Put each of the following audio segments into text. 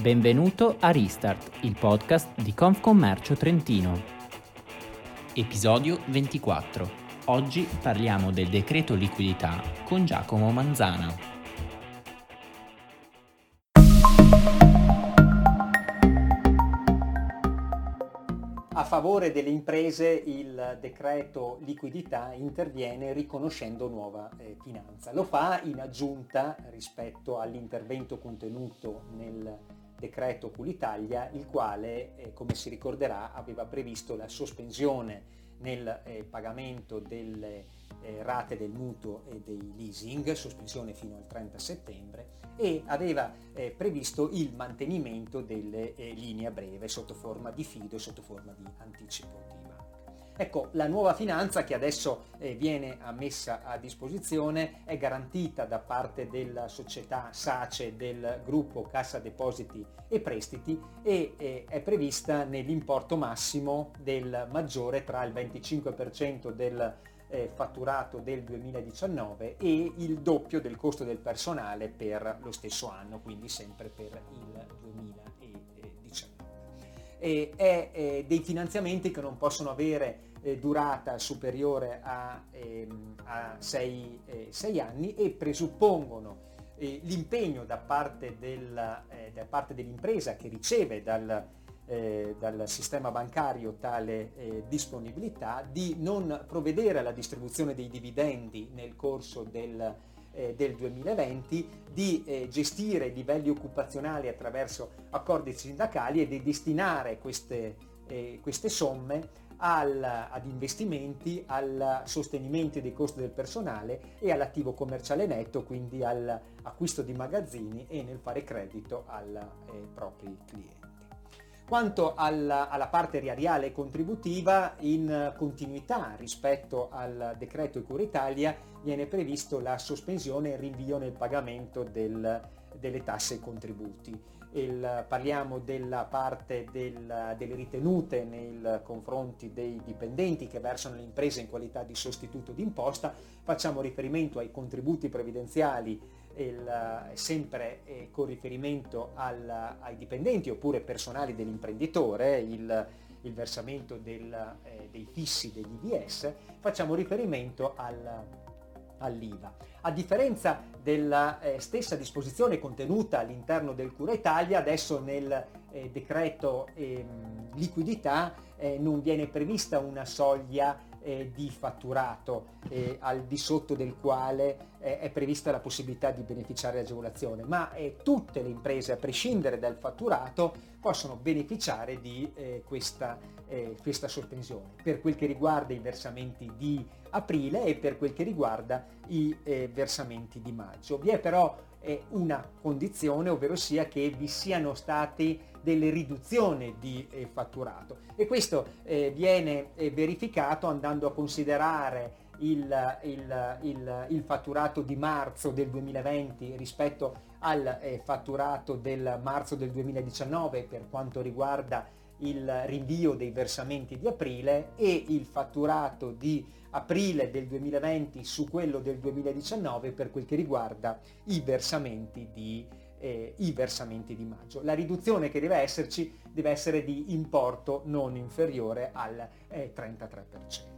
Benvenuto a Restart, il podcast di Confcommercio Trentino. Episodio 24. Oggi parliamo del decreto liquidità con Giacomo Manzana. A favore delle imprese il decreto liquidità interviene riconoscendo nuova eh, finanza. Lo fa in aggiunta rispetto all'intervento contenuto nel decreto Pulitalia, il quale, eh, come si ricorderà, aveva previsto la sospensione nel eh, pagamento delle eh, rate del mutuo e dei leasing, sospensione fino al 30 settembre, e aveva eh, previsto il mantenimento delle eh, linee a breve sotto forma di fido e sotto forma di anticipo. di Ecco, la nuova finanza che adesso eh, viene messa a disposizione è garantita da parte della società SACE del gruppo Cassa Depositi e Prestiti e eh, è prevista nell'importo massimo del maggiore tra il 25% del eh, fatturato del 2019 e il doppio del costo del personale per lo stesso anno, quindi sempre per il 2019. E è eh, dei finanziamenti che non possono avere eh, durata superiore a, ehm, a sei, eh, anni e presuppongono eh, l'impegno da parte, del, eh, da parte, dell'impresa che riceve dal, eh, dal sistema bancario tale eh, disponibilità di non provvedere alla distribuzione dei dividendi nel corso del, del 2020, di gestire i livelli occupazionali attraverso accordi sindacali e di destinare queste, queste somme al, ad investimenti, al sostenimento dei costi del personale e all'attivo commerciale netto, quindi all'acquisto di magazzini e nel fare credito ai eh, propri clienti. Quanto alla, alla parte riariale contributiva, in continuità rispetto al decreto Cura Italia, viene previsto la sospensione e il rinvio nel pagamento del, delle tasse e contributi. Il, parliamo della parte del, delle ritenute nei confronti dei dipendenti che versano le imprese in qualità di sostituto d'imposta, facciamo riferimento ai contributi previdenziali il, sempre eh, con riferimento al, ai dipendenti oppure personali dell'imprenditore, il, il versamento del, eh, dei fissi degli IVS, facciamo riferimento al, all'IVA. A differenza della eh, stessa disposizione contenuta all'interno del Cura Italia, adesso nel eh, decreto ehm, liquidità eh, non viene prevista una soglia eh, di fatturato eh, al di sotto del quale eh, è prevista la possibilità di beneficiare dell'agevolazione, ma tutte le imprese, a prescindere dal fatturato, possono beneficiare di questa, questa sospensione per quel che riguarda i versamenti di aprile e per quel che riguarda i eh, versamenti di maggio. Vi è però una condizione, ovvero sia che vi siano state delle riduzioni di eh, fatturato. E questo eh, viene eh, verificato andando a considerare il, il, il, il, fatturato di marzo del 2020 rispetto al fatturato del marzo del 2019 per quanto riguarda il rinvio dei versamenti di aprile e il fatturato di aprile del 2020 su quello del 2019 per quel che riguarda i versamenti di, eh, i versamenti di maggio. La riduzione che deve esserci deve essere di importo non inferiore al eh, 33%.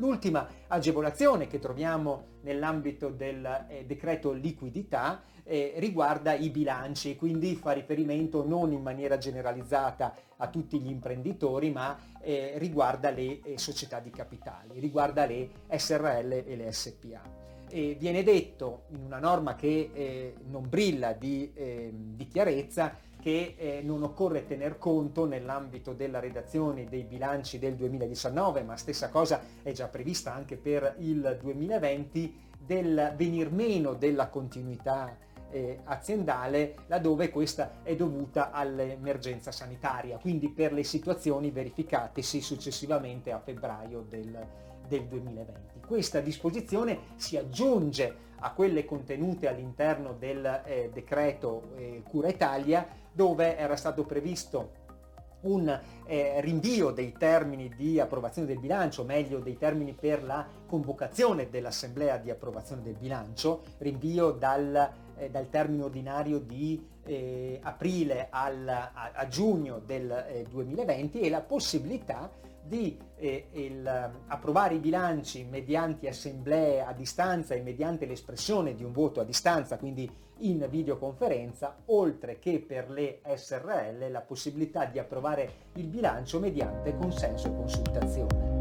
L'ultima agevolazione che troviamo nell'ambito del eh, decreto liquidità eh, riguarda i bilanci, quindi fa riferimento non in maniera generalizzata a tutti gli imprenditori, ma eh, riguarda le eh, società di capitali, riguarda le SRL e le SPA. E viene detto in una norma che eh, non brilla di, ehm, di chiarezza che eh, non occorre tener conto nell'ambito della redazione dei bilanci del 2019, ma stessa cosa è già prevista anche per il 2020, del venir meno della continuità eh, aziendale laddove questa è dovuta all'emergenza sanitaria, quindi per le situazioni verificatesi successivamente a febbraio del, del 2020. Questa disposizione si aggiunge a quelle contenute all'interno del eh, decreto eh, Cura Italia dove era stato previsto un eh, rinvio dei termini di approvazione del bilancio, meglio dei termini per la convocazione dell'assemblea di approvazione del bilancio, rinvio dal eh, dal termine ordinario di eh, aprile al, a, a, giugno del 2020 e la possibilità di eh, il, approvare i bilanci mediante assemblee a distanza e mediante l'espressione di un voto a distanza, quindi in videoconferenza, oltre che per le SRL la possibilità di approvare il bilancio mediante consenso e consultazione.